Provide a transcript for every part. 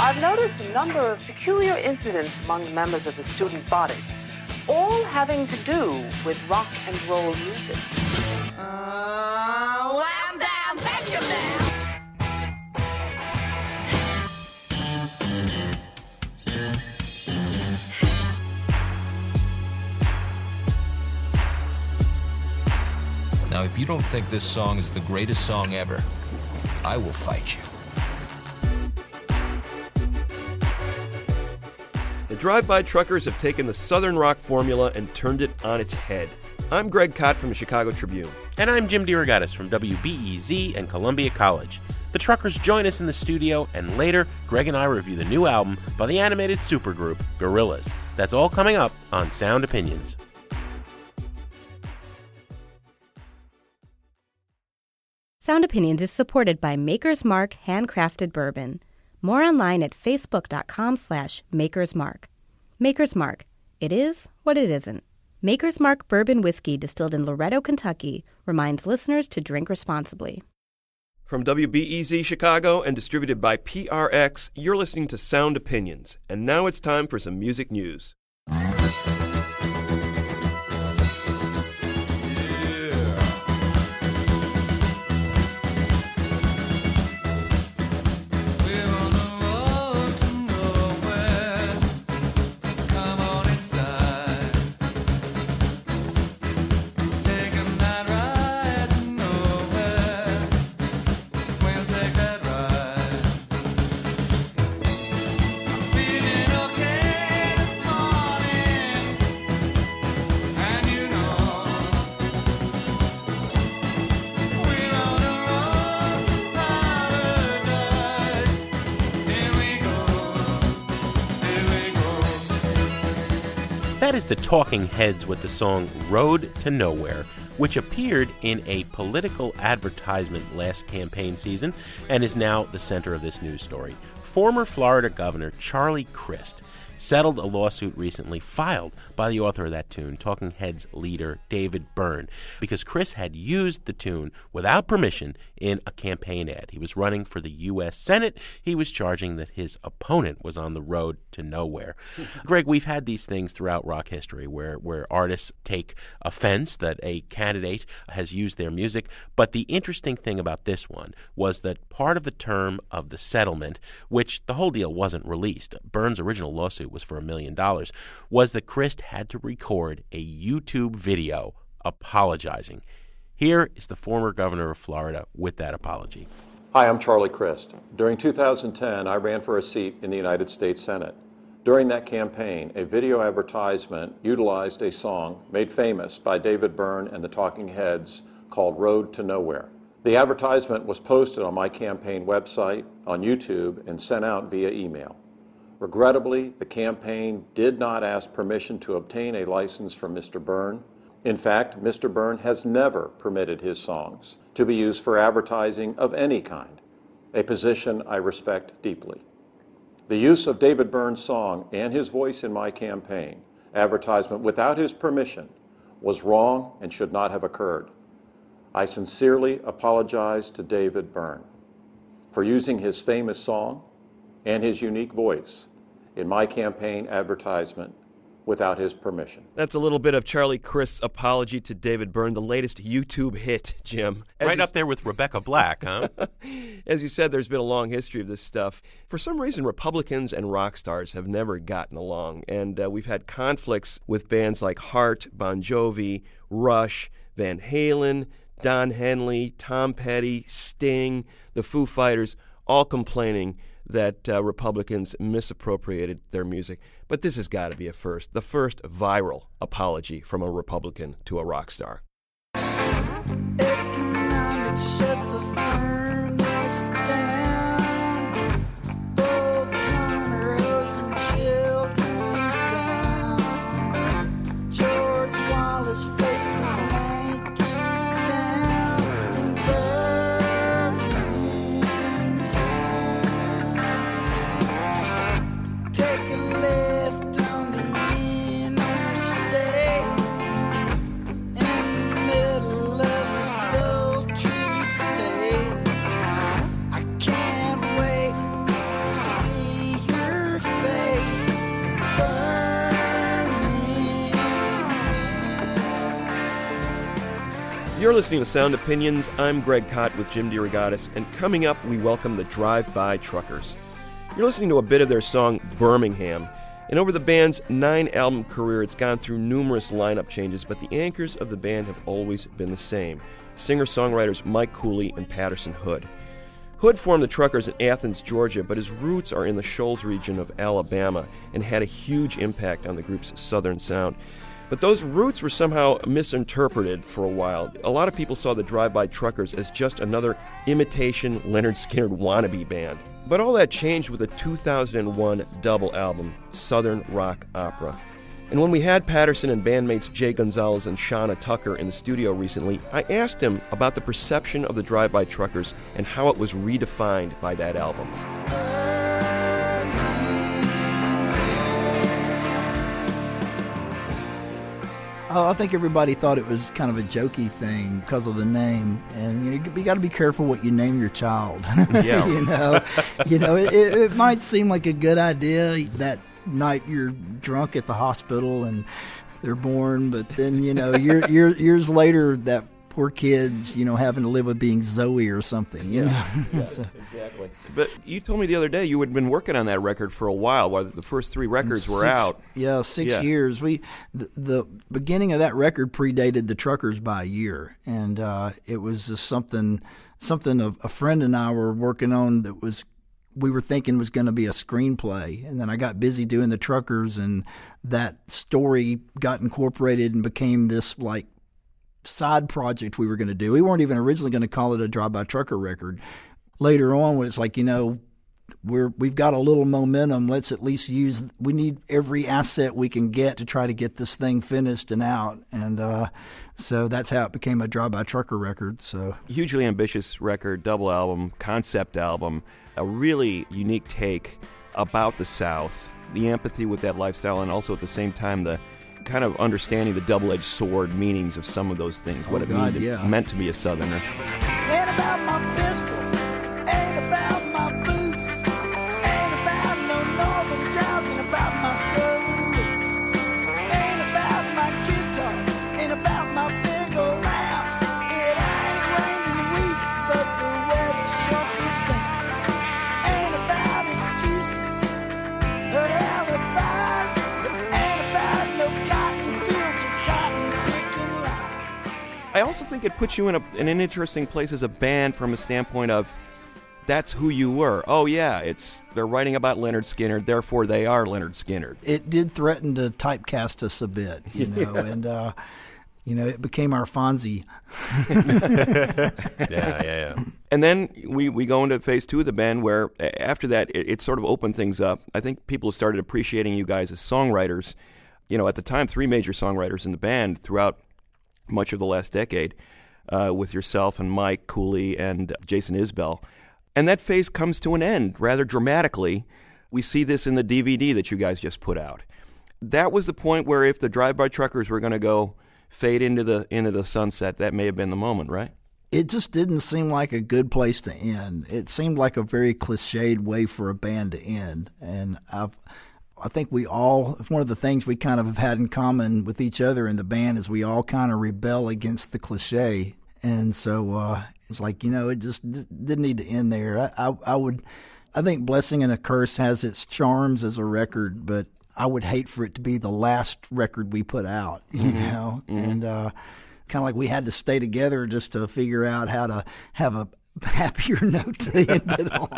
I've noticed a number of peculiar incidents among the members of the student body, all having to do with rock and roll music. Oh, I'm down, Benjamin! Now, if you don't think this song is the greatest song ever, I will fight you. The drive-by truckers have taken the Southern rock formula and turned it on its head. I'm Greg Kot from the Chicago Tribune. And I'm Jim DeRogatis from WBEZ and Columbia College. The truckers join us in the studio, and later, Greg and I review the new album by the animated supergroup Gorillaz. That's all coming up on Sound Opinions. Sound Opinions is supported by Maker's Mark Handcrafted Bourbon. More online at facebook.com slash makersmark. Maker's Mark. It is what it isn't. Maker's Mark Bourbon Whiskey distilled in Loretto, Kentucky reminds listeners to drink responsibly. From WBEZ Chicago and distributed by PRX, you're listening to Sound Opinions. And now it's time for some music news. That is the Talking Heads with the song Road to Nowhere, which appeared in a political advertisement last campaign season and is now the center of this news story. Former Florida Governor Charlie Crist settled a lawsuit recently filed by the author of that tune, Talking Heads leader David Byrne, because Crist had used the tune without permission in a campaign ad. He was running for the U.S. Senate. He was charging that his opponent was on the road to nowhere. Greg, we've had these things throughout rock history where, where artists take offense that a candidate has used their music. But the interesting thing about this one was that part of the term of the settlement, which the whole deal wasn't released, Byrne's original lawsuit was for a million dollars, was that Crist had to record a YouTube video apologizing. Here is the former governor of Florida with that apology. Hi, I'm Charlie Crist. During 2010, I ran for a seat in the United States Senate. During that campaign, a video advertisement utilized a song made famous by David Byrne and the Talking Heads called Road to Nowhere. The advertisement was posted on my campaign website, on YouTube, and sent out via email. Regrettably, the campaign did not ask permission to obtain a license from Mr. Byrne. In fact, Mr. Byrne has never permitted his songs to be used for advertising of any kind, a position I respect deeply. The use of David Byrne's song and his voice in my campaign advertisement without his permission was wrong and should not have occurred. I sincerely apologize to David Byrne for using his famous song and his unique voice in my campaign advertisement without his permission. That's a little bit of Charlie Crist's apology to David Byrne, the latest YouTube hit, Jim. As right up there with Rebecca Black, huh? As you said, there's been a long history of this stuff. For some reason, Republicans and rock stars have never gotten along, and uh, we've had conflicts with bands like Heart, Bon Jovi, Rush, Van Halen, Don Henley, Tom Petty, Sting, the Foo Fighters, all complaining that uh, Republicans misappropriated their music. But this has got to be a first, the first viral apology from a Republican to a rock star. Listening to Sound Opinions. I'm Greg Kot with Jim DeRogatis, and coming up, we welcome the Drive By Truckers. You're listening to a bit of their song Birmingham, and over the band's nine album career, it's gone through numerous lineup changes, but the anchors of the band have always been the same singer songwriters Mike Cooley and Patterson Hood. Hood formed the Truckers in Athens, Georgia, but his roots are in the Shoals region of Alabama and had a huge impact on the group's southern sound. But those roots were somehow misinterpreted for a while. A lot of people saw the Drive By Truckers as just another imitation Lynyrd Skynyrd wannabe band. But all that changed with the 2001 double album, Southern Rock Opera. And when we had Patterson and bandmates Jay Gonzalez and Shonna Tucker in the studio recently, I asked him about the perception of the Drive By Truckers and how it was redefined by that album. Oh, I think everybody thought it was kind of a jokey thing because of the name, and you, know, you got to be careful what you name your child. Yeah. you know, you know, it, it might seem like a good idea that night you're drunk at the hospital and they're born, but then you know, year, year, years later, that poor kid's you know having to live with being Zoe or something. You know, So- Exactly. But you told me the other day you had been working on that record for a while, while the first three records were out. Yeah, six Yeah. years. We the, the beginning of that record predated the Truckers by a year, and uh, it was just something something a, a friend and I were working on that was we were thinking was going to be a screenplay, and then I got busy doing the Truckers, and that story got incorporated and became this like side project we were going to do. We weren't even originally going to call it a Drive By Trucker record. Later on, when it's like you know we're we've got a little momentum. Let's at least use. We need every asset we can get to try to get this thing finished and out. And uh, so that's how it became a Drive By Trucker record. So Hugely ambitious record, double album, concept album, a really unique take about the South, the empathy with that lifestyle, and also at the same time the kind of understanding the double-edged sword meanings of some of those things, what Oh, it God, mean- yeah. meant to be a Southerner. I also think it puts you in, a, in an interesting place as a band from a standpoint of that's who you were. Oh yeah, it's they're writing about Lynyrd Skynyrd, therefore they are Lynyrd Skynyrd. it did threaten to typecast us a bit, you know, and uh, you know it became our Fonzie. Yeah, yeah, yeah. And then we, we go into phase two of the band, where after that, it, it sort of opened things up. I think people started appreciating you guys as songwriters. You know, at the time, three major songwriters in the band throughout much of the last decade, uh, with yourself and Mike Cooley and Jason Isbell. And that phase comes to an end rather dramatically. We see this in the DVD that you guys just put out. That was the point where if the drive-by truckers were going to go fade into the into the sunset, that may have been the moment, right? It just didn't seem like a good place to end. It seemed like a very cliched way for a band to end, and I've. I think we all, one of the things we kind of have had in common with each other in the band is we all kind of rebel against the cliche. And so uh, it's like, you know, it just d- didn't need to end there. I, I, I would, I think Blessing and a Curse has its charms as a record, but I would hate for it to be the last record we put out, you know? And uh, kind of like we had to stay together just to figure out how to have a happier note to end it on.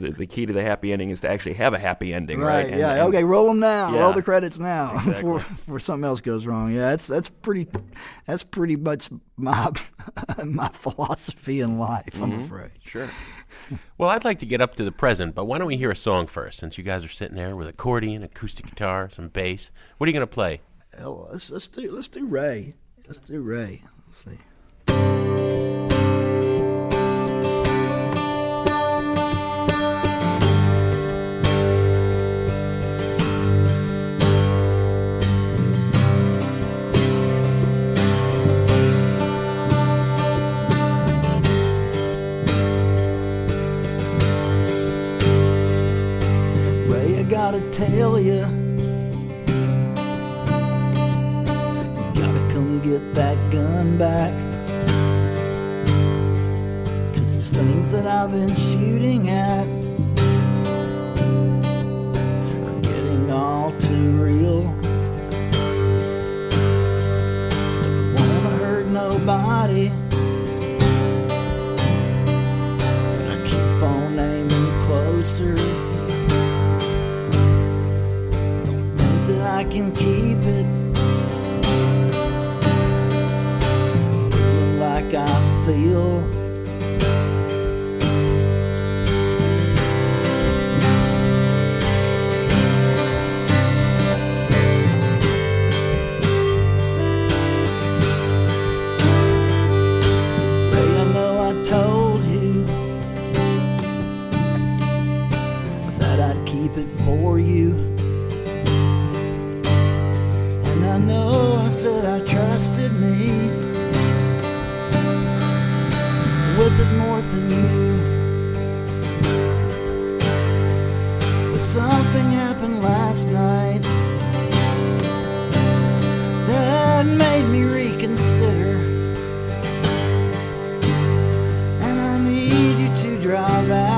The, the key to the happy ending is to actually have a happy ending, right? Right. And- yeah. and- okay. Roll them now. Yeah. Roll the credits now before before something else goes wrong. Yeah. That's that's pretty. That's pretty much my my philosophy in life. I'm mm-hmm. afraid. Sure. Well, I'd like to get up to the present, but why don't we hear a song first? Since you guys are sitting there with accordion, acoustic guitar, some bass, what are you going to play? Hell, let's let's do let's do Ray. Let's do Ray. Let's see. gotta tell you. You gotta come get that gun back. Cause there's things that I've been shooting at are getting all too real. Don't wanna hurt nobody. I can keep it. Feeling like I feel. I know I told you that I'd keep it for you. I know I said I trusted me with it more than you. But something happened last night that made me reconsider. And I need you to drive out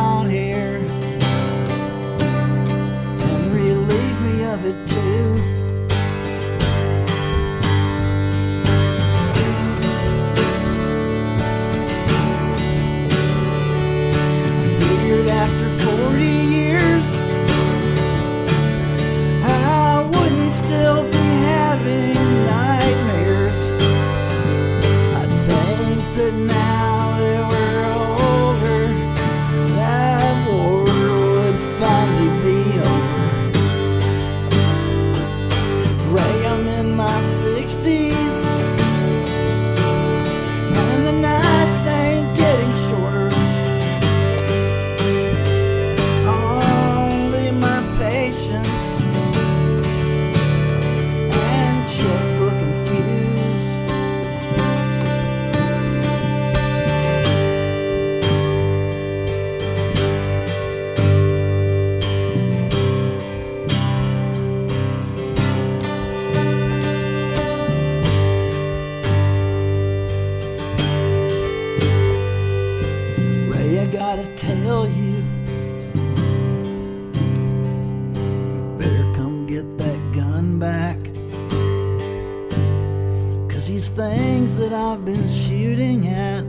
these things that I've been shooting at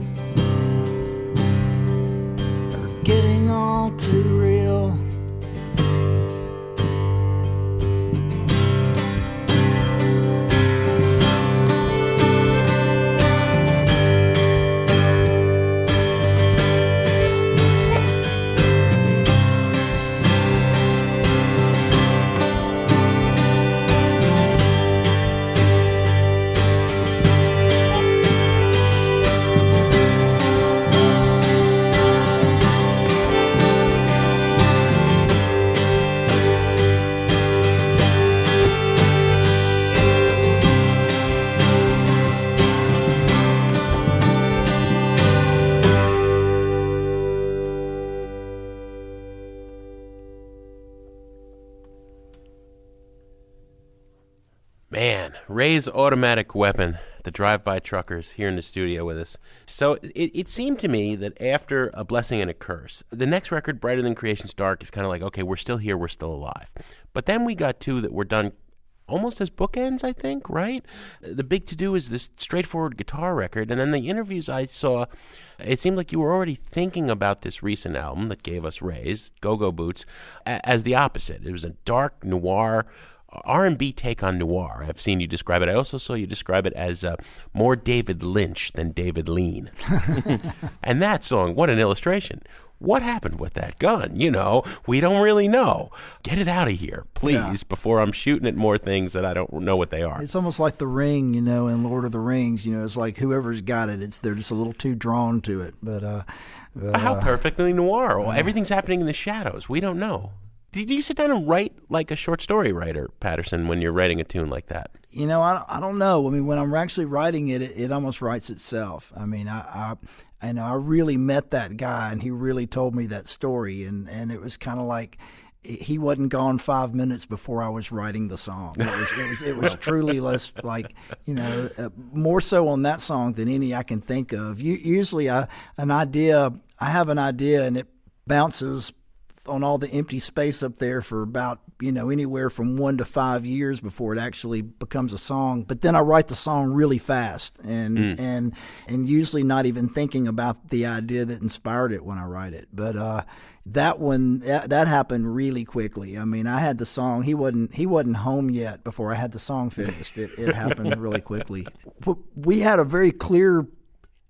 are getting all too Ray's automatic weapon, the drive-by truckers here in the studio with us. So it, it seemed to me that after a blessing and a curse, the next record, Brighter Than Creation's Dark, is kind of like, okay, we're still here, we're still alive. But then we got two that were done almost as bookends, I think, right? The big to do is this straightforward guitar record, and then the interviews I saw, it seemed like you were already thinking about this recent album that gave us Rays, Go Go Boots, as the opposite. It was a dark noir. R&B take on noir. I've seen you describe it. I also saw you describe it as uh, more David Lynch than David Lean. and that song, what an illustration. What happened with that gun? You know, we don't really know. Get it out of here, please, Yeah. before I'm shooting at more things that I don't know what they are. It's almost like the ring, you know, in Lord of the Rings. You know, it's like whoever's got it, it's they're just a little too drawn to it. But uh, but, How uh, perfectly noir. Well, everything's happening in the shadows. We don't know. Did you sit down and write like a short story writer, Patterson, when you're writing a tune like that? You know, I, I don't know. I mean, when I'm actually writing it, it, it almost writes itself. I mean, I, I I know I really met that guy, and he really told me that story, and and it was kind of like, he wasn't gone five minutes before I was writing the song. It was it was, it was truly less like you know uh, more so on that song than any I can think of. U- usually, I, an idea I have an idea and it bounces on all the empty space up there for about you know anywhere from one to five years before it actually becomes a song. But then I write the song really fast and mm. and and usually not even thinking about the idea that inspired it when I write it. But uh, that one that, that happened really quickly. I mean, I had the song. He wasn't he wasn't home yet before I had the song finished. It it happened really quickly. We had a very clear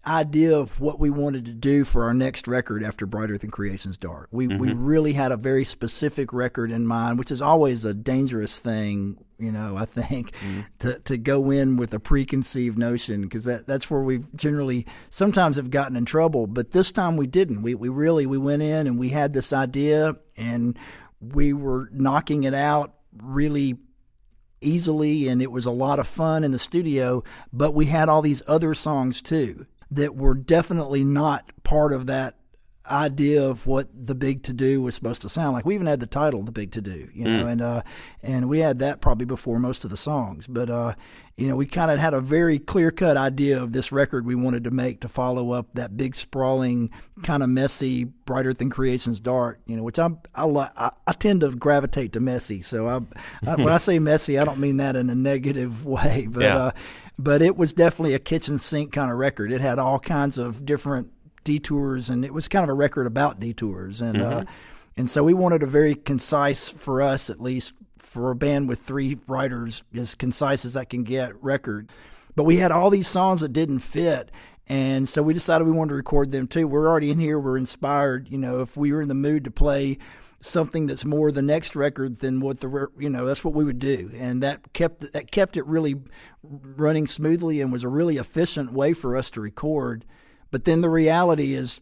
idea of what we wanted to do for our next record after Brighter Than Creation's Dark. We mm-hmm. we really had a very specific record in mind, which is always a dangerous thing, you know, I think mm-hmm. to to go in with a preconceived notion because that that's where we generally sometimes have gotten in trouble, but this time we didn't. We we really we went in and we had this idea and we were knocking it out really easily and it was a lot of fun in the studio, but we had all these other songs too that were definitely not part of that idea of what the big to do was supposed to sound like. We even had the title "The Big to Do," you know, mm. and uh, and we had that probably before most of the songs. But uh, you know, we kind of had a very clear cut idea of this record we wanted to make to follow up that big sprawling, kind of messy, brighter than creation's dark. You know, which I'm I, I, I tend to gravitate to messy. So I, I when I say messy, I don't mean that in a negative way, but. Yeah. Uh, but it was definitely a kitchen sink kind of record. It had all kinds of different detours, and it was kind of a record about detours. And uh, mm-hmm. uh, and so we wanted a very concise, for us at least, for a band with three writers, as concise as I can get record. But we had all these songs that didn't fit. And so we decided we wanted to record them too. We're already in here. We're inspired. You know, if we were in the mood to play something that's more the next record than what the you know that's what we would do and that kept that kept it really running smoothly and was a really efficient way for us to record but then the reality is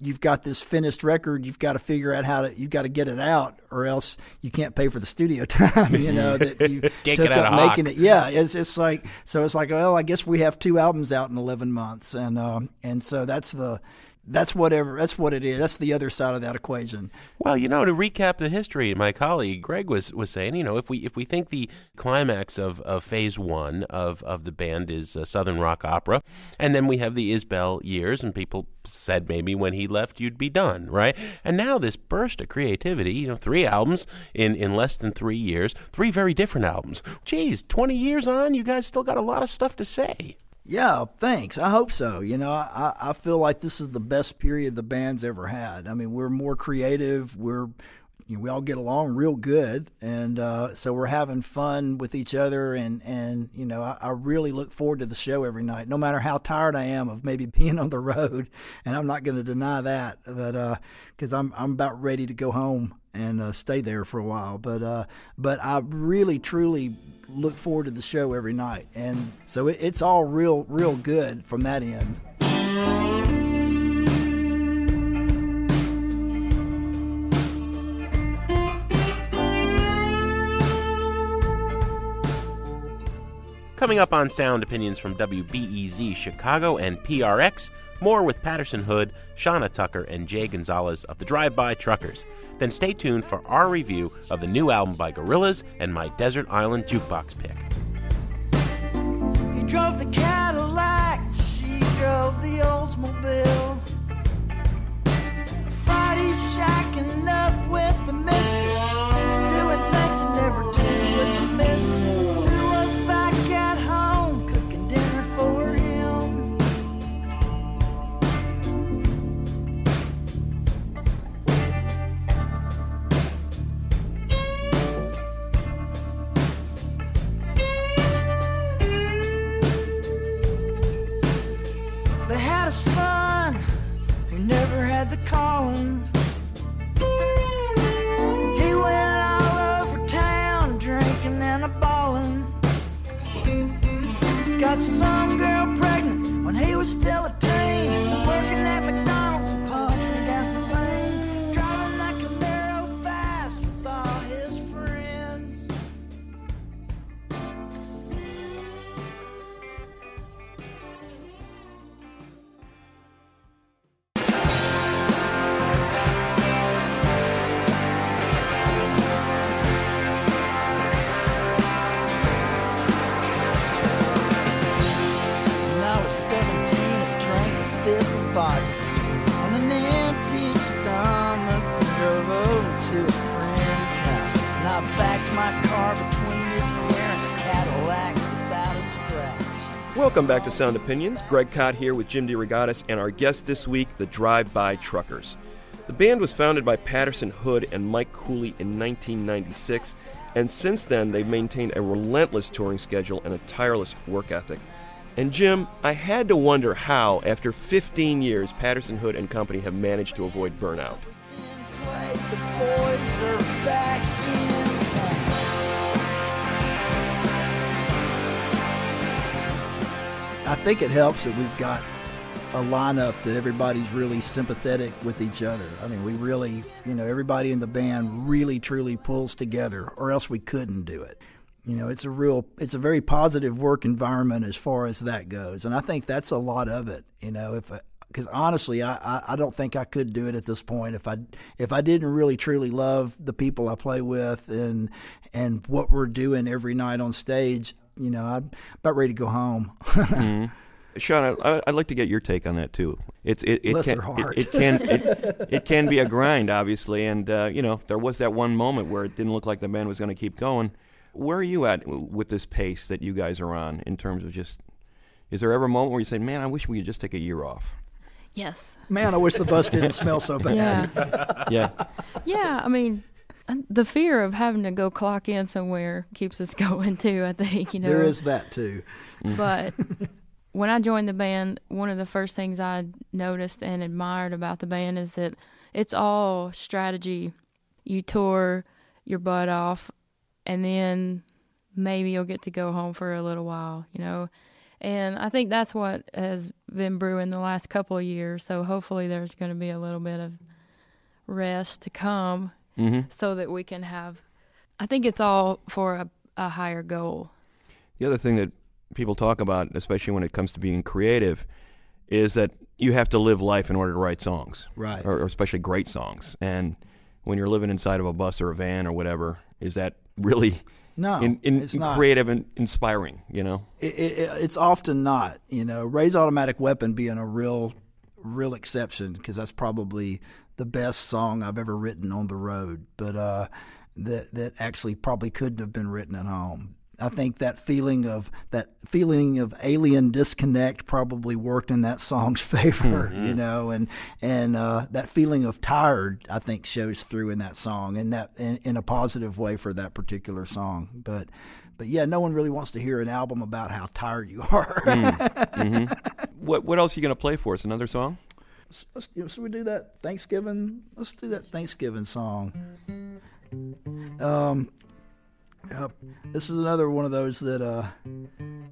you've got this finished record you've got to figure out how to you've got to get it out or else you can't pay for the studio time you know that you took up making it. Yeah it's it's like so it's like well I guess we have two albums out in 11 months and um and so that's the that's whatever that's what it is. That's the other side of that equation. Well you know to recap the history my colleague greg was was saying you know if we if we think the climax of, of phase one of of the band is uh, southern rock opera and then we have the isbell years and people said maybe when he left you'd be done right? And now this burst of creativity you know three albums in in less than three years three very different albums. Geez 20 years on you guys still got a lot of stuff to say yeah, thanks. I hope so. You know, I, I feel like this is the best period the band's ever had. I mean, we're more creative. We're you know, we all get along real good, and uh, so we're having fun with each other. And and you know, I, I, really look forward to the show every night, no matter how tired I am of maybe being on the road. And I'm not going to deny that, but because uh, I'm I'm about ready to go home and uh, stay there for a while. But uh, but I really truly look forward to the show every night, and so it, it's all real real good from that end. Coming up on Sound Opinions from WBEZ Chicago and PRX, more with Patterson Hood, Shonna Tucker, and Jay Gonzalez of the Drive By Truckers. Then stay tuned for our review of the new album by Gorillaz and my Desert Island Jukebox pick. He drove the Cadillac, she drove the Oldsmobile. Friday's shacking up with the my car between his parents' Cadillacs without a scratch. Welcome back to Sound Opinions. Greg Kot here with Jim DeRogatis and our guest this week, the Drive By Truckers. The band was founded by Patterson Hood and Mike Cooley in 1996, and since then they've maintained a relentless touring schedule and a tireless work ethic. And Jim, I had to wonder how, after 15 years, Patterson Hood and Company have managed to avoid burnout. I think it helps that we've got a lineup that everybody's really sympathetic with each other. I mean, we really, you know, everybody in the band really truly pulls together, or else we couldn't do it. You know, it's a real, it's a very positive work environment as far as that goes, and I think that's a lot of it. You know, if because honestly, I, I I don't think I could do it at this point if I if I didn't really truly love the people I play with and and what we're doing every night on stage. You know, I'm about ready to go home. Sean, I, I'd like to get your take on that too. It's it, it can heart. It, it can it, it can be a grind, obviously, and uh, you know there was that one moment where it didn't look like the band was going to keep going. Where are you at with this pace that you guys are on in terms of just? Is there ever a moment where you say, "Man, I wish we could just take a year off"? Yes. Man, I wish the bus didn't smell so bad. Yeah. Yeah, yeah. I mean, the fear of having to go clock in somewhere keeps us going too. I think you know. There is that too. But when I joined the band, one of the first things I noticed and admired about the band is that it's all strategy. You tour your butt off, and then maybe you'll get to go home for a little while, you know. And I think that's what has been brewing the last couple of years. So hopefully there's going to be a little bit of rest to come Mm-hmm. so that we can have. I think it's all for a, a higher goal. The other thing that people talk about, especially when it comes to being creative, is that you have to live life in order to write songs, Right. or, or especially great songs. And when you're living inside of a bus or a van or whatever, is that really No, in, in, it's not. creative and inspiring? You know, It, it, it's often not. You know, Ray's automatic weapon being a real, real exception because that's probably the best song I've ever written on the road. But uh, that that actually probably couldn't have been written at home. I think that feeling of that feeling of alien disconnect probably worked in that song's favor, you know, and and uh, that feeling of tired I think shows through in that song, and that in, in a positive way for that particular song. But but yeah, no one really wants to hear an album about how tired you are. what what else are you going to play for us? Another song? Let's, should we do that Thanksgiving? Let's do that Thanksgiving song. Um, uh, this is another one of those that uh,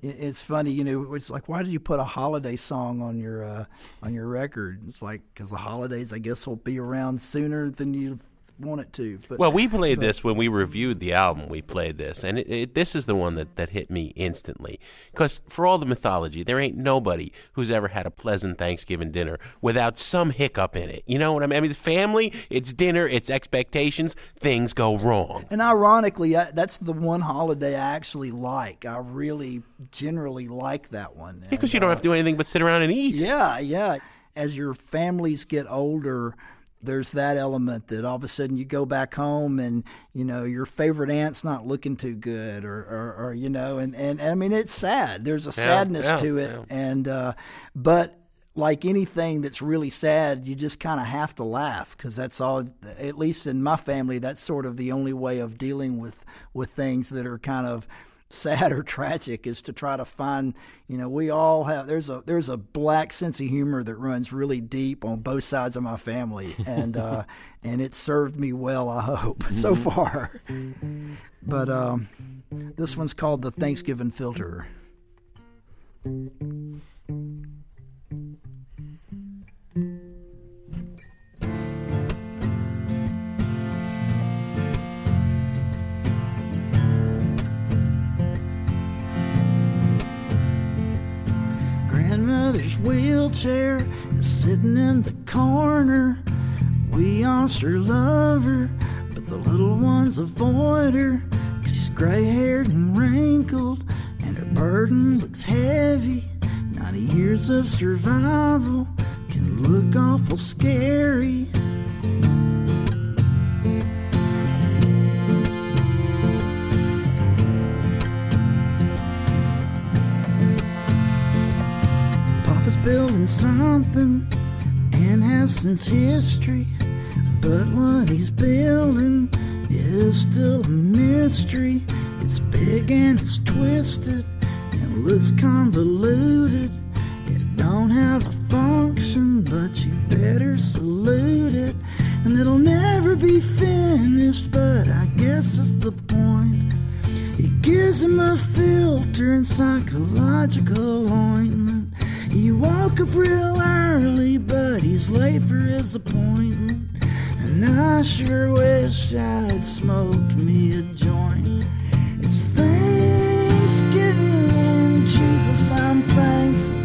it, it's funny. You know, it's like, why did you put a holiday song on your uh, on your record? It's like because the holidays, I guess, will be around sooner than you want it to. But Well, we played this when we reviewed the album. We played this, and it, it, this is the one that, that hit me instantly. Because for all the mythology, there ain't nobody who's ever had a pleasant Thanksgiving dinner without some hiccup in it. You know what I mean? I mean, it's family, it's dinner, it's expectations. Things go wrong. And ironically, I, that's the one holiday I actually like. I really generally like that one. Because And, you don't uh, have to do anything but sit around and eat. Yeah, yeah. As your families get older, there's that element that all of a sudden you go back home and you know your favorite aunt's not looking too good, or or, or you know, and, and and I mean it's sad. There's a sadness yeah, to it, yeah. and uh, but like anything that's really sad, you just kind of have to laugh because that's all. At least in my family, that's sort of the only way of dealing with with things that are kind of sad or tragic is to try to find you know we all have there's a there's a black sense of humor that runs really deep on both sides of my family. And uh and it served me well i hope so far. But um this one's called the thanksgiving filter Grandmother's wheelchair is sitting in the corner. We all sure love her, but the little ones avoid her. she's gray haired and wrinkled, and her burden looks heavy. 90 years of survival can look awful scary. Building something and has since history. But what he's building is still a mystery. It's big and it's twisted and looks convoluted. It don't have a function, but you better salute it. And it'll never be finished, but I guess that's the point. It gives him a filter and psychological ointment. He woke up real early, but he's late for his appointment. And I sure wish I'd smoked me a joint. It's Thanksgiving Jesus, I'm thankful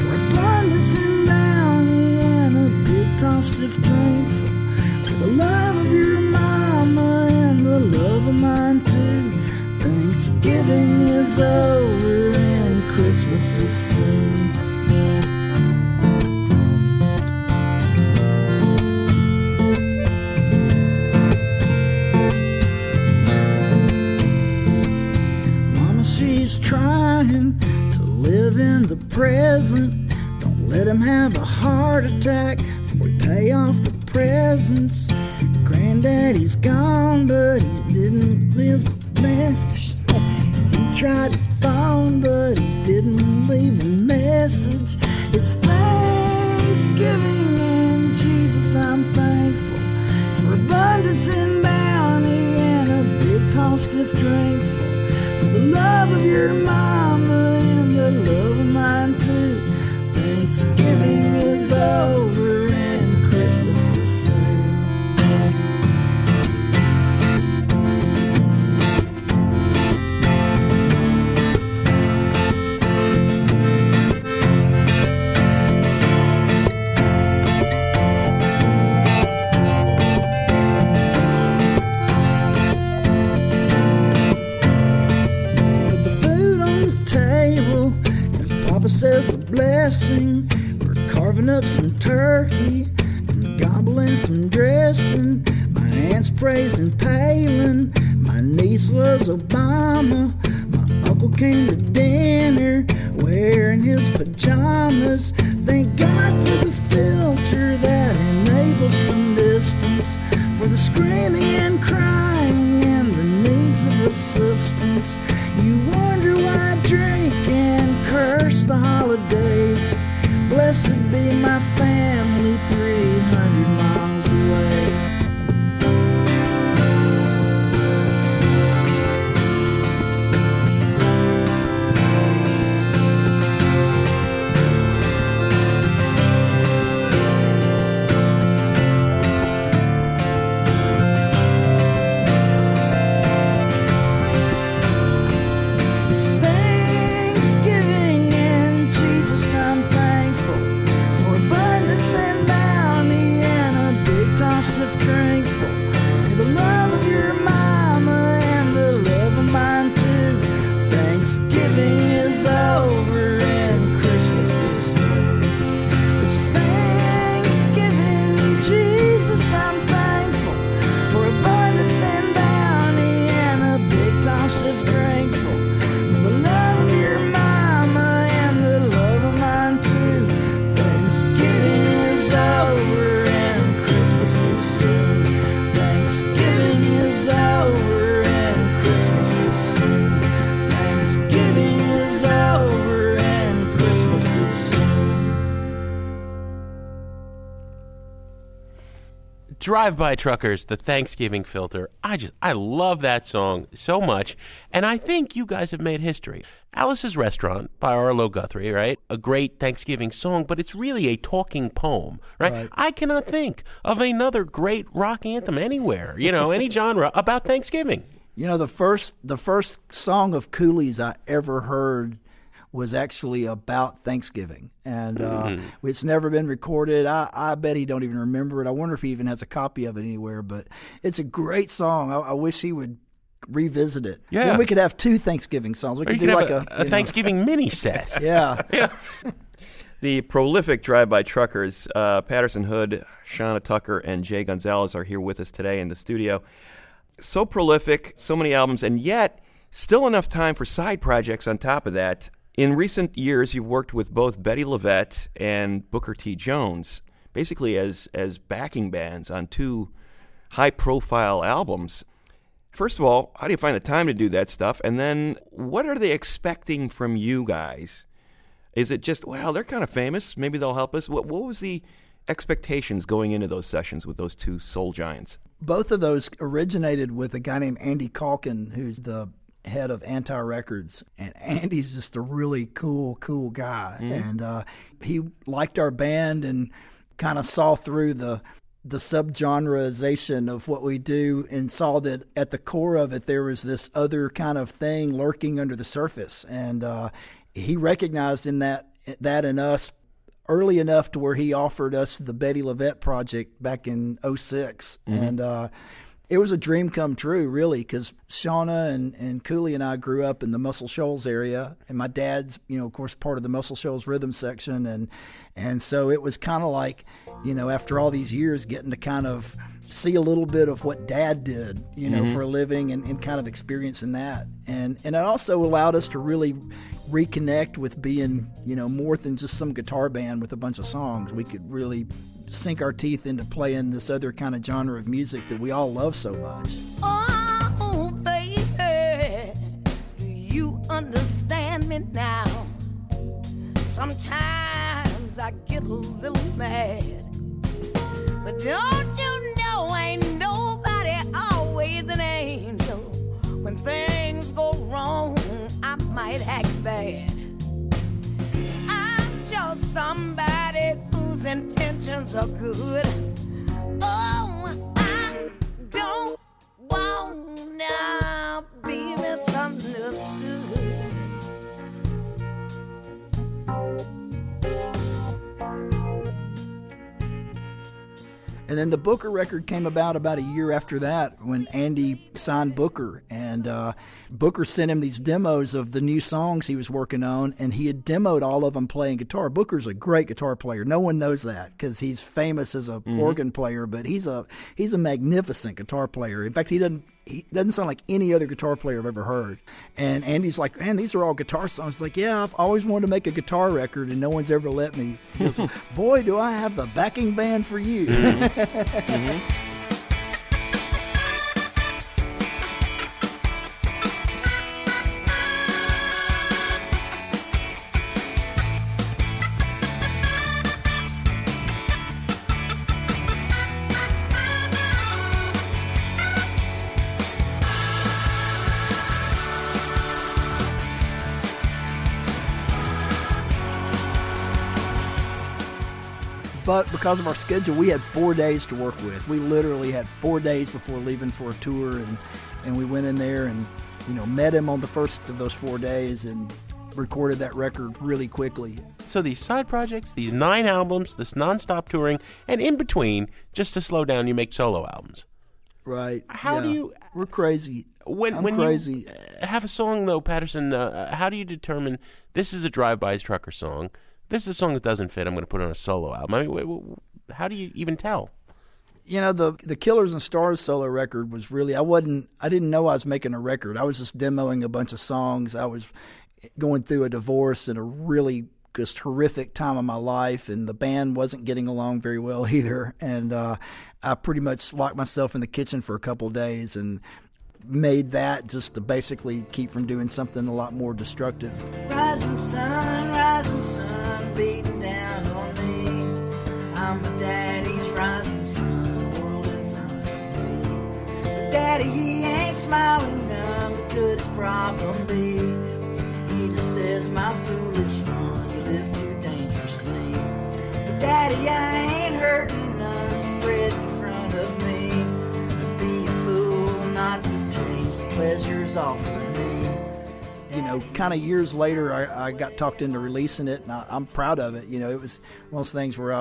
for abundance and bounty and a big tall stiff drinkful. For the love of your mama and the love of mine too. Thanksgiving is over and Christmas is soon. She's trying to live in the present. Don't let him have a heart attack before we pay off the presents. Granddaddy's gone, but he didn't live the bench. He tried to phone, but he didn't leave a message. It's Thanksgiving and Jesus, I'm thankful for abundance and bounty and a big tall stiff drinkful. For the love of your mama and the love of mine too. Thanksgiving is over Papa says a blessing. We're carving up some turkey and gobbling some dressing. My aunt's praising Palin, my niece loves Obama. My uncle came to dinner wearing his pajamas. Thank God for the filter that enables some distance for the screaming and crying and the needs of assistance. You wonder why I drink and curse the holidays. Blessed be my family 300 Drive By Truckers, the Thanksgiving filter. I just, I love that song so much. And I think you guys have made history. Alice's Restaurant by Arlo Guthrie, right? A great Thanksgiving song, but it's really a talking poem, right? Right. I cannot think of another great rock anthem anywhere, you know, any genre about Thanksgiving. You know, the first the first song of Cooley's I ever heard was actually about Thanksgiving, and uh, it's never been recorded. I, I bet he don't even remember it. I wonder if he even has a copy of it anywhere. But it's a great song. I, I wish he would revisit it. Yeah. then we could have two Thanksgiving songs. We Or you could do like a, a, a you know- Thanksgiving mini set. Yeah, yeah. The prolific drive-by truckers, uh, Patterson Hood, Shauna Tucker, and Jay Gonzalez are here with us today in the studio. So prolific, so many albums, and yet still enough time for side projects on top of that. In recent years, you've worked with both Bettye LaVette and Booker T. Jones, basically as as backing bands on two high-profile albums. First of all, how do you find the time to do that stuff? And then, what are they expecting from you guys? Is it just, well, they're kind of famous. Maybe they'll help us. What, what was the expectations going into those sessions with those two soul giants? Both of those originated with a guy named Andy Kaulkin, who's the head of Anti Records, and Andy's just a really cool, cool guy, and uh, he liked our band and kind of saw through the the subgenreization of what we do and saw that at the core of it there was this other kind of thing lurking under the surface. And uh, he recognized in that that in us early enough to where he offered us the Bettye LaVette project back in 6 and uh, it was a dream come true, really, because Shonna and, and Cooley and I grew up in the Muscle Shoals area, and my dad's, you know, of course, part of the Muscle Shoals rhythm section, and and so it was kind of like, you know, after all these years, getting to kind of see a little bit of what Dad did, you know, mm-hmm. for a living, and, and kind of experiencing that, and and it also allowed us to really reconnect with being, you know, more than just some guitar band with a bunch of songs. We could really sink our teeth into playing this other kind of genre of music that we all love so much. Oh, baby, do you understand me now? Sometimes I get a little mad, but don't you know ain't nobody always an angel? When things go wrong, I might act bad. Somebody whose intentions are good. Oh, I don't wanna be misunderstood. And then the Booker record came about about a year after that when Andy signed Booker. And uh, Booker sent him these demos of the new songs he was working on, and he had demoed all of them playing guitar. Booker's a great guitar player. No one knows that because he's famous as a mm-hmm. organ player, but he's a he's a magnificent guitar player. In fact, he doesn't he doesn't sound like any other guitar player I've ever heard. And Andy's like, man, these are all guitar songs. Like, yeah, I've always wanted to make a guitar record, and no one's ever let me. He goes, Boy, do I have the backing band for you. Mm-hmm. Mm-hmm. But because of our schedule, we had four days to work with. We literally had four days before leaving for a tour, and, and we went in there and you know met him on the first of those four days and recorded that record really quickly. So these side projects, these nine albums, this nonstop touring, and in between, just to slow down, you make solo albums. Right? How do you- We're crazy. When I'm when crazy. you have a song though, Patterson, uh, how do you determine this is a drive-by trucker song? This is a song that doesn't fit. I'm going to put on a solo album. I mean, how do you even tell? you know the the Killers and Stars solo record was really I wasn't I didn't know I was making a record. I was just demoing a bunch of songs. I was going through a divorce and a really just horrific time of my life, and the band wasn't getting along very well either. And uh, I pretty much locked myself in the kitchen for a couple days and made that just to basically keep from doing something a lot more destructive. Rising sun, rising sun, beating down on me. I'm my daddy's rising sun, world in front of me. Daddy, he ain't smiling none. Could his problem be? He just says, my foolish one, you live too dangerously. But daddy, I ain't hurting none, spread in front of me. Be a fool not to pleasures offered me. you know, kind of years later, I, I got talked into releasing it, and I, I'm proud of it. You know, it was one of those things where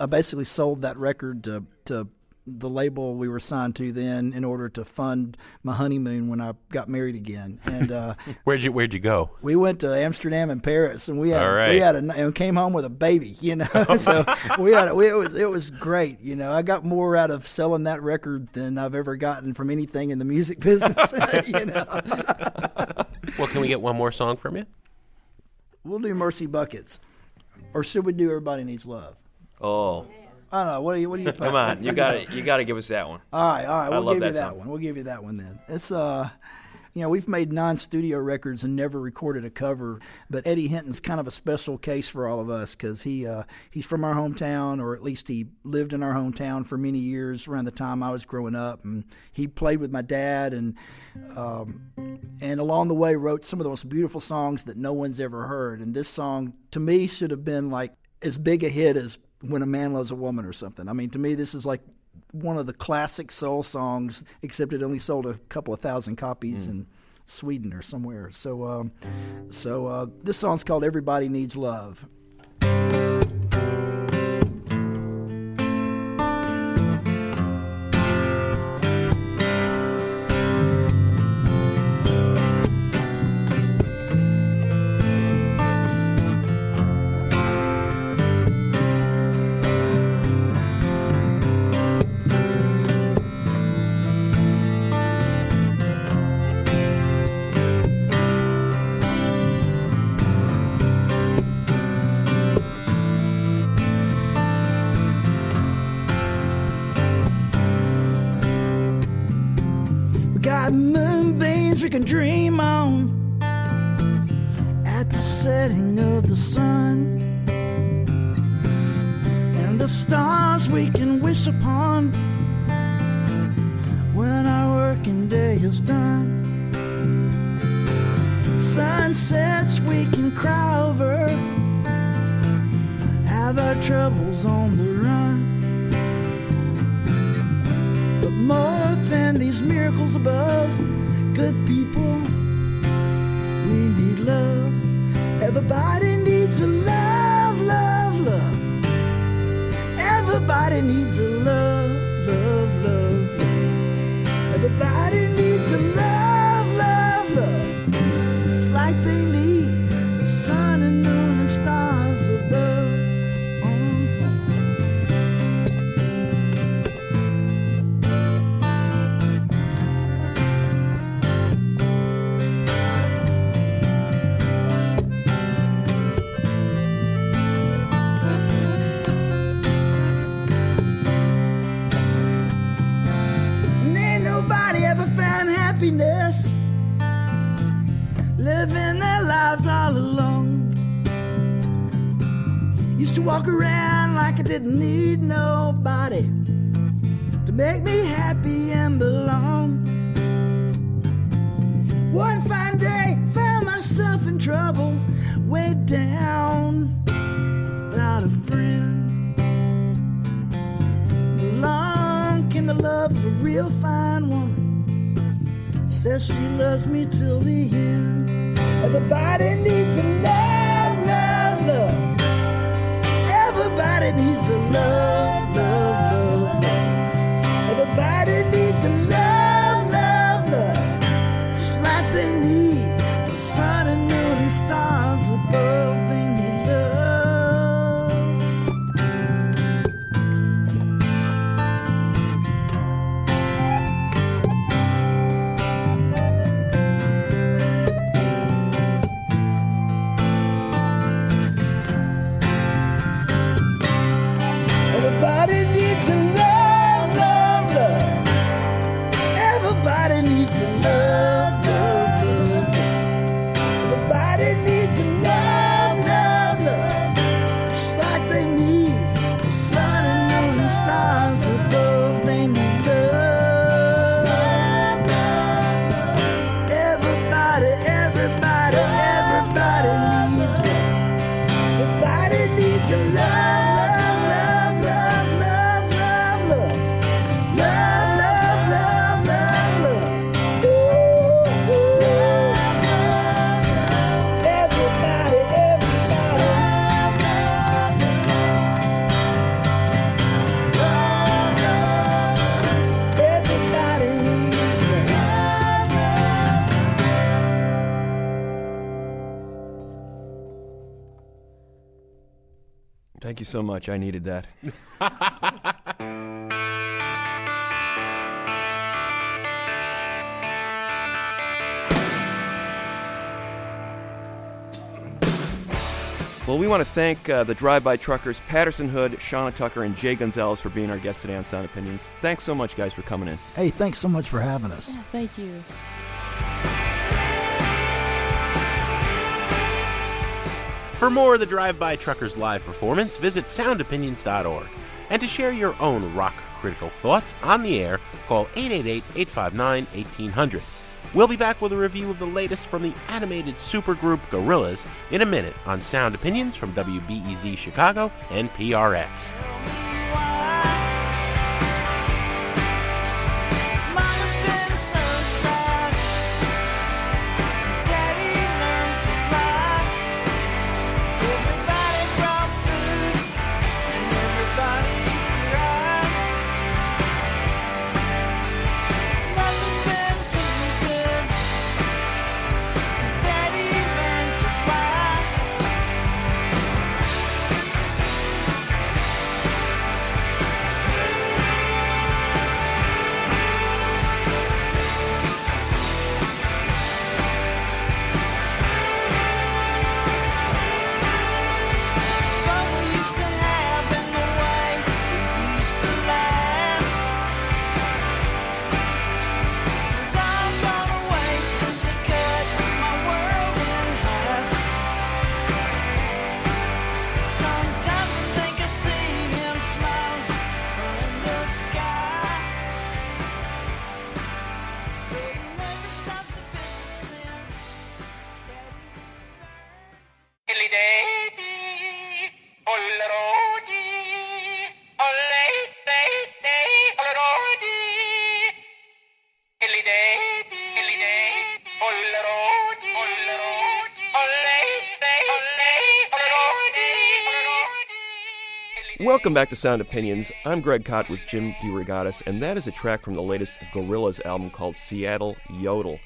I basically sold that record to, to the label we were signed to then in order to fund my honeymoon when I got married again. And uh, Where'd you Where'd you go? we went to Amsterdam and Paris, and we had All right. we had a and came home with a baby. You know, so we had a, we, it was it was great. You know, I got more out of selling that record than I've ever gotten from anything in the music business. you know, Well, can we get one more song from you? we'll do Mercy Buckets, or should we do Everybody Needs Love? Oh, I don't know. What do you what do you come on! You got to You got to give us that one. All right, all right. I We'll love give you that that song. one. We'll give you that one then. It's uh, you know, we've made non-studio records and never recorded a cover. But Eddie Hinton's kind of a special case for all of us because he uh, he's from our hometown, or at least he lived in our hometown for many years around the time I was growing up, and he played with my dad and. Um, and along the way wrote some of the most beautiful songs that no one's ever heard. And this song, to me, should have been like as big a hit as "When a Man Loves a Woman" or something. I mean, to me, this is like one of the classic soul songs, except it only sold a couple of thousand copies in Sweden or somewhere. So, um, so uh, this song's called "Everybody Needs Love." Setting of the sun, and the stars we can wish upon when our working day is done. Sunsets we can cry over, have our troubles on the run. But more than these miracles above, good people, we need love. Everybody needs a love, love, love. Everybody needs a didn't need nobody to make me happy and belong. One fine day, found myself in trouble, way down without a friend. Along came the love of a real fine woman. Says she loves me till the end. Everybody needs a love, so much. I needed that. Well, we want to thank uh, the Drive By Truckers, Patterson Hood, Shonna Tucker, and Jay Gonzalez for being our guests today on Sound Opinions. Thanks so much, guys, for coming in. Hey, thanks so much for having us. Yeah, thank you. For more of the Drive By Truckers live performance, visit soundopinions.org. And to share your own rock critical thoughts on the air, call 888 859 1800. We'll be back with a review of the latest from the animated supergroup Gorillaz in a minute on Sound Opinions from WBEZ Chicago and PRX. Welcome back to Sound Opinions. I'm Greg Kot with Jim DeRogatis, and that is a track from the latest Gorillaz album called Seattle Yodel.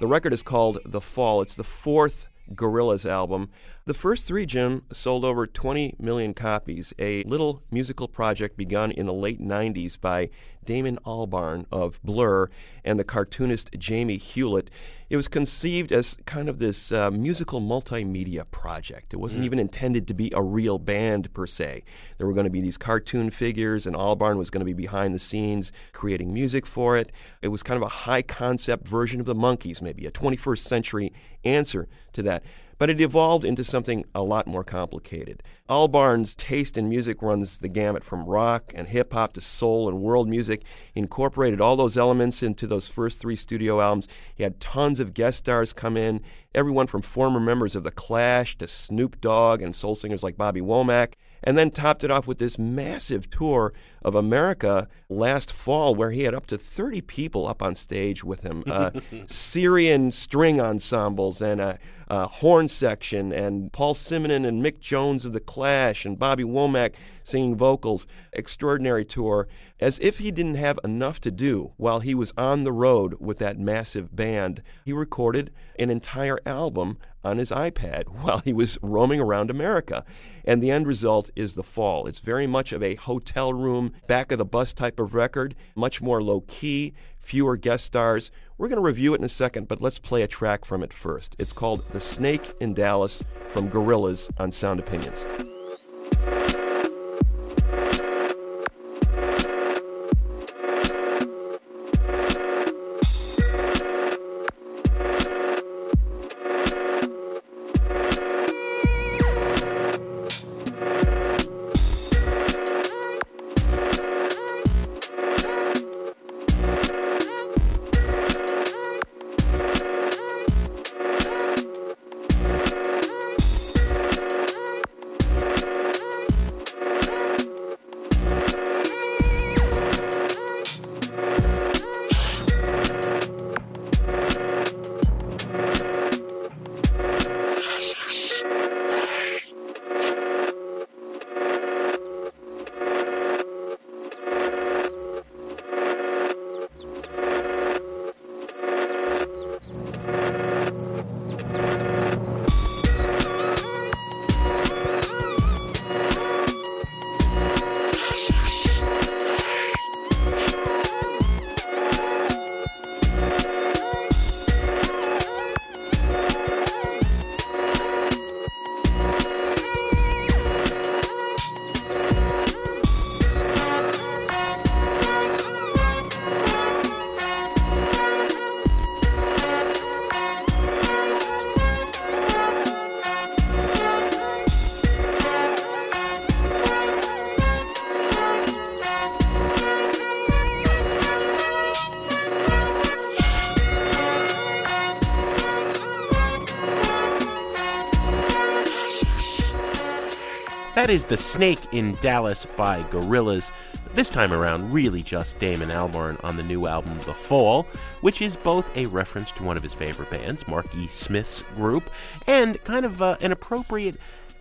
The record is called The Fall. It's the fourth Gorillaz album. The first three, Jim, sold over 20 million copies, a little musical project begun in the late 90s by Damon Albarn of Blur and the cartoonist Jamie Hewlett. It was conceived as kind of this uh, musical multimedia project. It wasn't even intended to be a real band per se. There were going to be these cartoon figures, and Albarn was going to be behind the scenes creating music for it. It was kind of a high concept version of the Monkees, maybe a 21st century answer to that. But it evolved into something a lot more complicated. Albarn's taste in music runs the gamut from rock and hip hop to soul and world music. He incorporated all those elements into those first three studio albums. He had tons of guest stars come in, everyone from former members of The Clash to Snoop Dogg and soul singers like Bobby Womack, and then topped it off with this massive tour of America last fall where he had up to 30 people up on stage with him. Uh, Syrian string ensembles and a, a horn section, and Paul Simonon and Mick Jones of The Clash and Bobby Womack singing vocals. Extraordinary tour. As if he didn't have enough to do while he was on the road with that massive band, he recorded an entire album on his iPad while he was roaming around America. And the end result is The Fall. It's very much of a hotel room, back of the bus type of record, much more low key, fewer guest stars. We're going to review it in a second, but let's play a track from it first. It's called The Snake in Dallas from Gorillaz on Sound Opinions. That is The Snake in Dallas by Gorillaz. This time around, really just Damon Albarn on the new album The Fall, which is both a reference to one of his favorite bands, Mark E. Smith's group, and kind of uh, an appropriate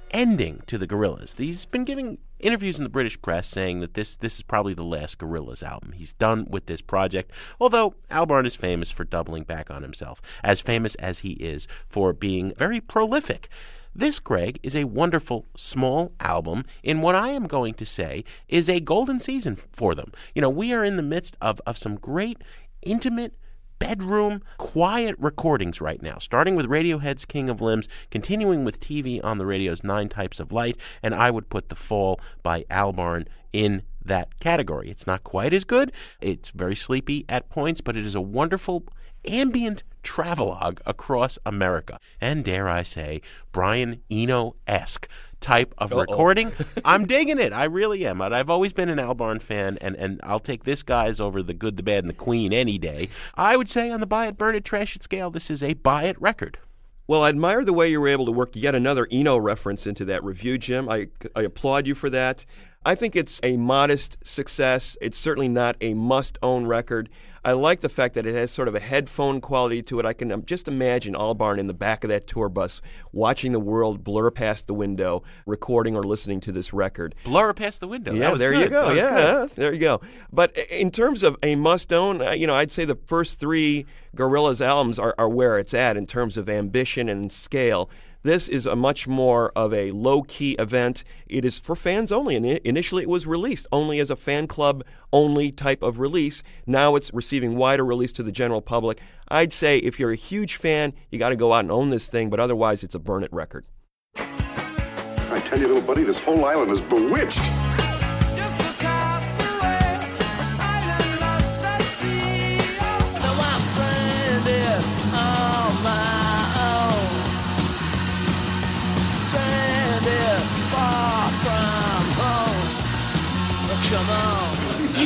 ending to the Gorillaz. He's been giving interviews in the British press saying that this this is probably the last Gorillaz album. He's done with this project. Although Albarn is famous for doubling back on himself, as famous as he is for being very prolific. This, Greg, is a wonderful small album in what I am going to say is a golden season for them. You know, we are in the midst of, of some great, intimate, bedroom, quiet recordings right now, starting with Radiohead's King of Limbs, continuing with TV on the radio's Nine Types of Light, and I would put The Fall by Albarn in that category. It's not quite as good. It's very sleepy at points, but it is a wonderful ambient travelogue across America. And dare I say, Brian Eno esque type of Uh-oh. recording. I'm digging it. I really am. I've always been an Albarn fan, and, and I'll take this guy's over the good, the bad, and the queen any day. I would say on the buy it, burn it, trash it scale, this is a buy it record. Well, I admire the way you were able to work yet another Eno reference into that review, Jim. I, I applaud you for that. I think it's a modest success. It's certainly not a must own record. I like the fact that it has sort of a headphone quality to it. I can um, just imagine Albarn in the back of that tour bus watching the world blur past the window, recording or listening to this record. Blur past the window. Yeah, there good. you go. Yeah, good. there you go. But in terms of a must own, uh, you know, I'd say the first three Gorillaz albums are, are where it's at in terms of ambition and scale. This is a much more of a low key event. It is for fans only. And initially, it was released only as a fan club only type of release. Now it's receiving wider release to the general public. I'd say if you're a huge fan, you got to go out and own this thing, but otherwise, it's a burn it record. I tell you, little buddy, this whole island is bewitched.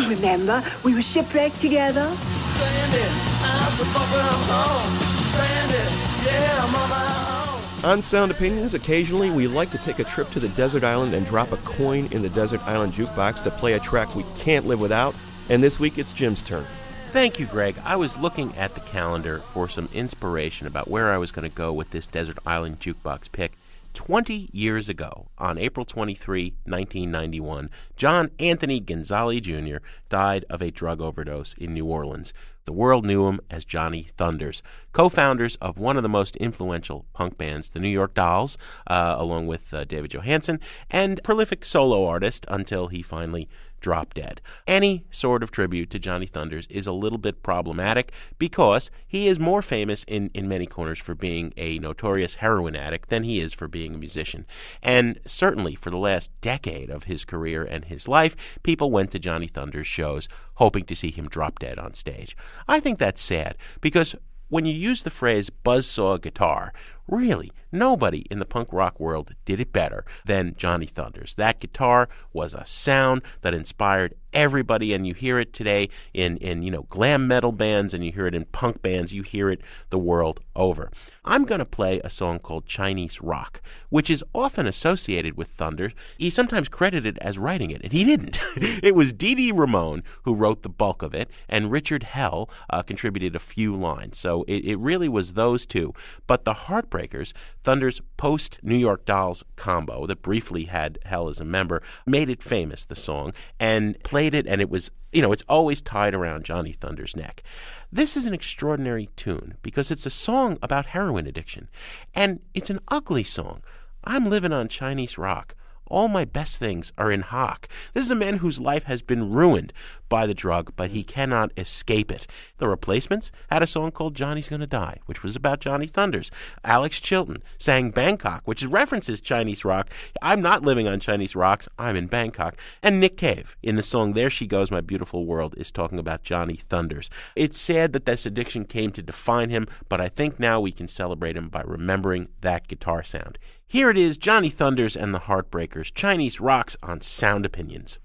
You remember, we were shipwrecked together. Stranded, I'm so far from home. Stranded, yeah, I'm on my own. On Sound Opinions, occasionally we like to take a trip to the desert island and drop a coin in the desert island jukebox to play a track we can't live without. And this week it's Jim's turn. Thank you, Greg. I was looking at the calendar for some inspiration about where I was going to go with this Desert Island Jukebox pick. 20 years ago, on April 23, 1991, John Anthony Gonzalez Jr. died of a drug overdose in New Orleans. The world knew him as Johnny Thunders, co founders of one of the most influential punk bands, the New York Dolls, uh, along with uh, David Johansen, and prolific solo artist until he finally drop dead. Any sort of tribute to Johnny Thunders is a little bit problematic because he is more famous in, in many corners for being a notorious heroin addict than he is for being a musician. And certainly for the last decade of his career and his life, people went to Johnny Thunders shows hoping to see him drop dead on stage. I think that's sad because when you use the phrase buzzsaw guitar, really, nobody in the punk rock world did it better than Johnny Thunders. That guitar was a sound that inspired everybody, and you hear it today in, in you know glam metal bands, and you hear it in punk bands. You hear it the world over. I'm going to play a song called Chinese Rock, which is often associated with Thunders. He's sometimes credited as writing it, and he didn't. it was Dee Dee Ramone who wrote the bulk of it, and Richard Hell uh, contributed a few lines. So it, it really was those two. But the Heartbreakers, Thunder's post New York Dolls combo that briefly had Hell as a member, made it famous, the song, and played it, and it was, you know, it's always tied around Johnny Thunder's neck. This is an extraordinary tune because it's a song about heroin addiction, and it's an ugly song. I'm living on Chinese rock. All my best things are in hock. This is a man whose life has been ruined by the drug, but he cannot escape it. The Replacements had a song called Johnny's Gonna Die, which was about Johnny Thunders. Alex Chilton sang Bangkok, which references Chinese rock. I'm not living on Chinese rocks, I'm in Bangkok. And Nick Cave, in the song There She Goes, My Beautiful World, is talking about Johnny Thunders. It's sad that this addiction came to define him, but I think now we can celebrate him by remembering that guitar sound. Here it is Johnny Thunders and the Heartbreakers, Chinese Rocks on Sound Opinions.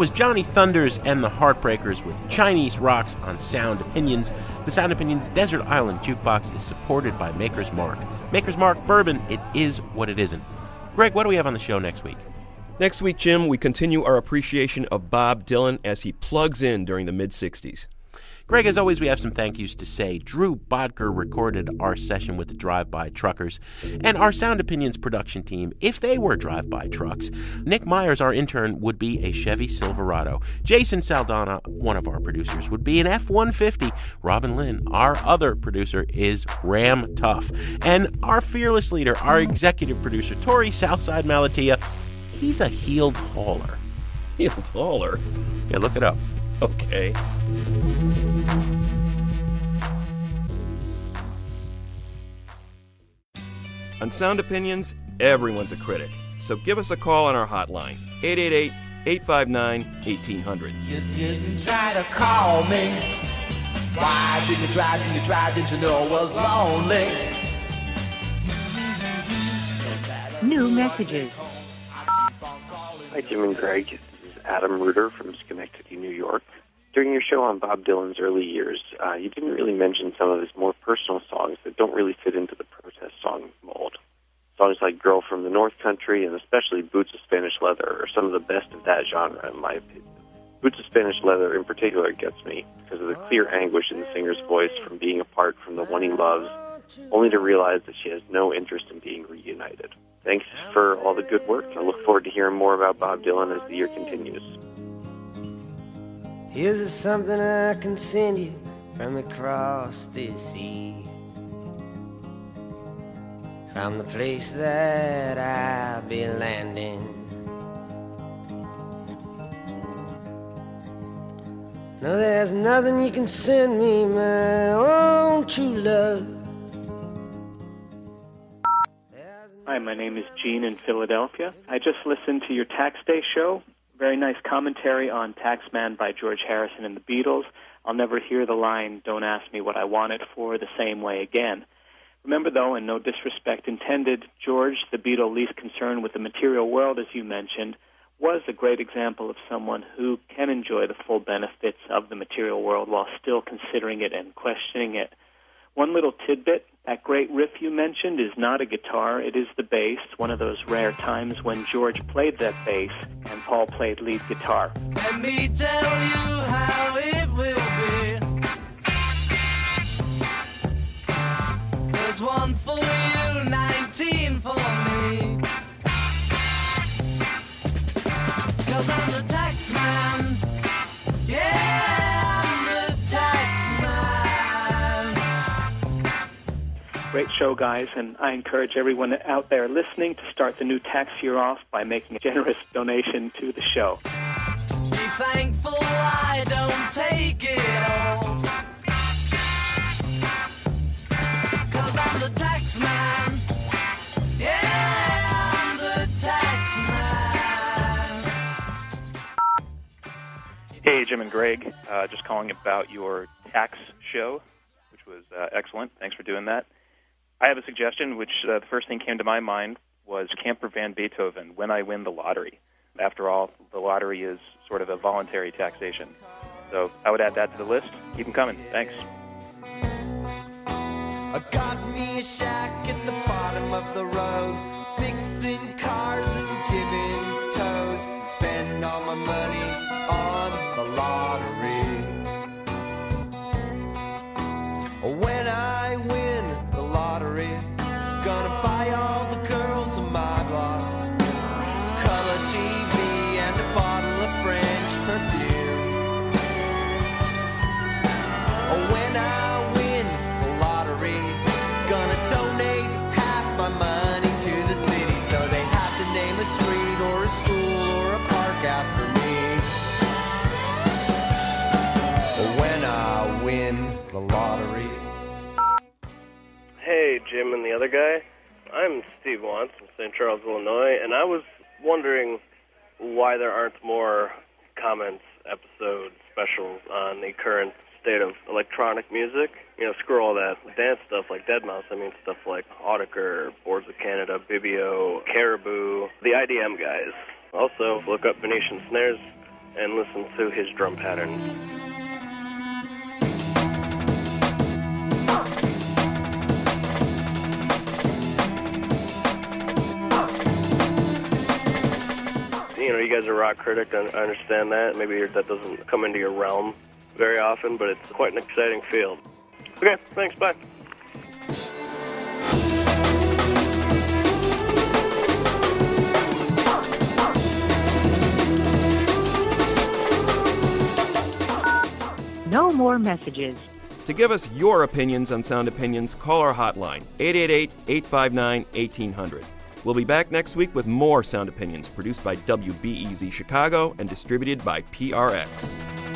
Was Johnny Thunders and the Heartbreakers with Chinese Rocks on Sound Opinions. The Sound Opinions Desert Island Jukebox is supported by Maker's Mark. Maker's Mark Bourbon, it is what it isn't. Greg, what do we have on the show next week? Next week, Jim, we continue our appreciation of Bob Dylan as he plugs in during the mid 60s. Greg, as always, we have some thank yous to say. Drew Bodker recorded our session with the Drive By Truckers, and our Sound Opinions production team, if they were Drive By trucks. Nick Myers, our intern, would be a Chevy Silverado. Jason Saldana, one of our producers, would be an F 150. Robin Linn, our other producer, is Ram Tough. And our fearless leader, our executive producer, Torey Southside Malatia, he's a heeled hauler. Heeled hauler? Yeah, look it up. Okay. On Sound Opinions, everyone's a critic. So give us a call on our hotline, 888 859 1800. You didn't try to call me. Why didn't you try? Didn't you try? Didn't you know I was lonely? New messages. Hi, Jim and Greg. This is Adam Reuter from Schenectady, New York. During your show on Bob Dylan's early years, uh, you didn't really mention some of his more personal songs that don't really fit into the protest song mold. Songs like Girl from the North Country and especially Boots of Spanish Leather are some of the best of that genre, in my opinion. Boots of Spanish Leather in particular gets me because of the clear anguish in the singer's voice from being apart from the one he loves, only to realize that she has no interest in being reunited. Thanks for all the good work. I look forward to hearing more about Bob Dylan as the year continues. Here's something I can send you from across the sea. From the place that I'll be landing. No, there's nothing you can send me, my own true love. Hi, my name is Gene in Philadelphia. I just listened to your Tax Day show. Very nice commentary on Taxman by George Harrison and the Beatles. I'll never hear the line, Don't ask me what I want it for, the same way again. Remember, though, and no disrespect intended, George, the Beatle least concerned with the material world, as you mentioned, was a great example of someone who can enjoy the full benefits of the material world while still considering it and questioning it. One little tidbit that great riff you mentioned is not a guitar, it is the bass, one of those rare times when George played that bass and Paul played lead guitar. Let me tell you how it will be. There's one for you, 19 for me. Cause I'm the tax man. Yeah, I'm the tax man. Great show, guys, and I encourage everyone out there listening to start the new tax year off by making a generous donation to the show. Be thankful I don't take Hey, Jim and Greg. Uh, just calling about your tax show, which was uh, excellent. Thanks for doing that. I have a suggestion, which uh, the first thing came to my mind was Camper Van Beethoven, When I Win the Lottery. After all, the lottery is sort of a voluntary taxation. So I would add that to the list. Keep them coming. Thanks. I got me a shack at the bottom of the road, fixing cars and giving toes. Spend all my money When the other guy. I'm Steve Wantz from St. Charles, Illinois, and I was wondering why there aren't more comments, episodes, specials on the current state of electronic music. You know, screw all that dance stuff like Deadmau5. I mean, stuff like Autechre, Boards of Canada, Bibio, Caribou, the IDM guys. Also, look up Venetian Snares. and listen to his drum patterns. You know, you guys are rock critic. I I understand that. Maybe that doesn't come into your realm very often, but it's quite an exciting field. Okay, thanks. Bye. No more messages. To give us your opinions on Sound Opinions, call our hotline, 888 859 1800. We'll be back next week with more Sound Opinions produced by WBEZ Chicago and distributed by PRX.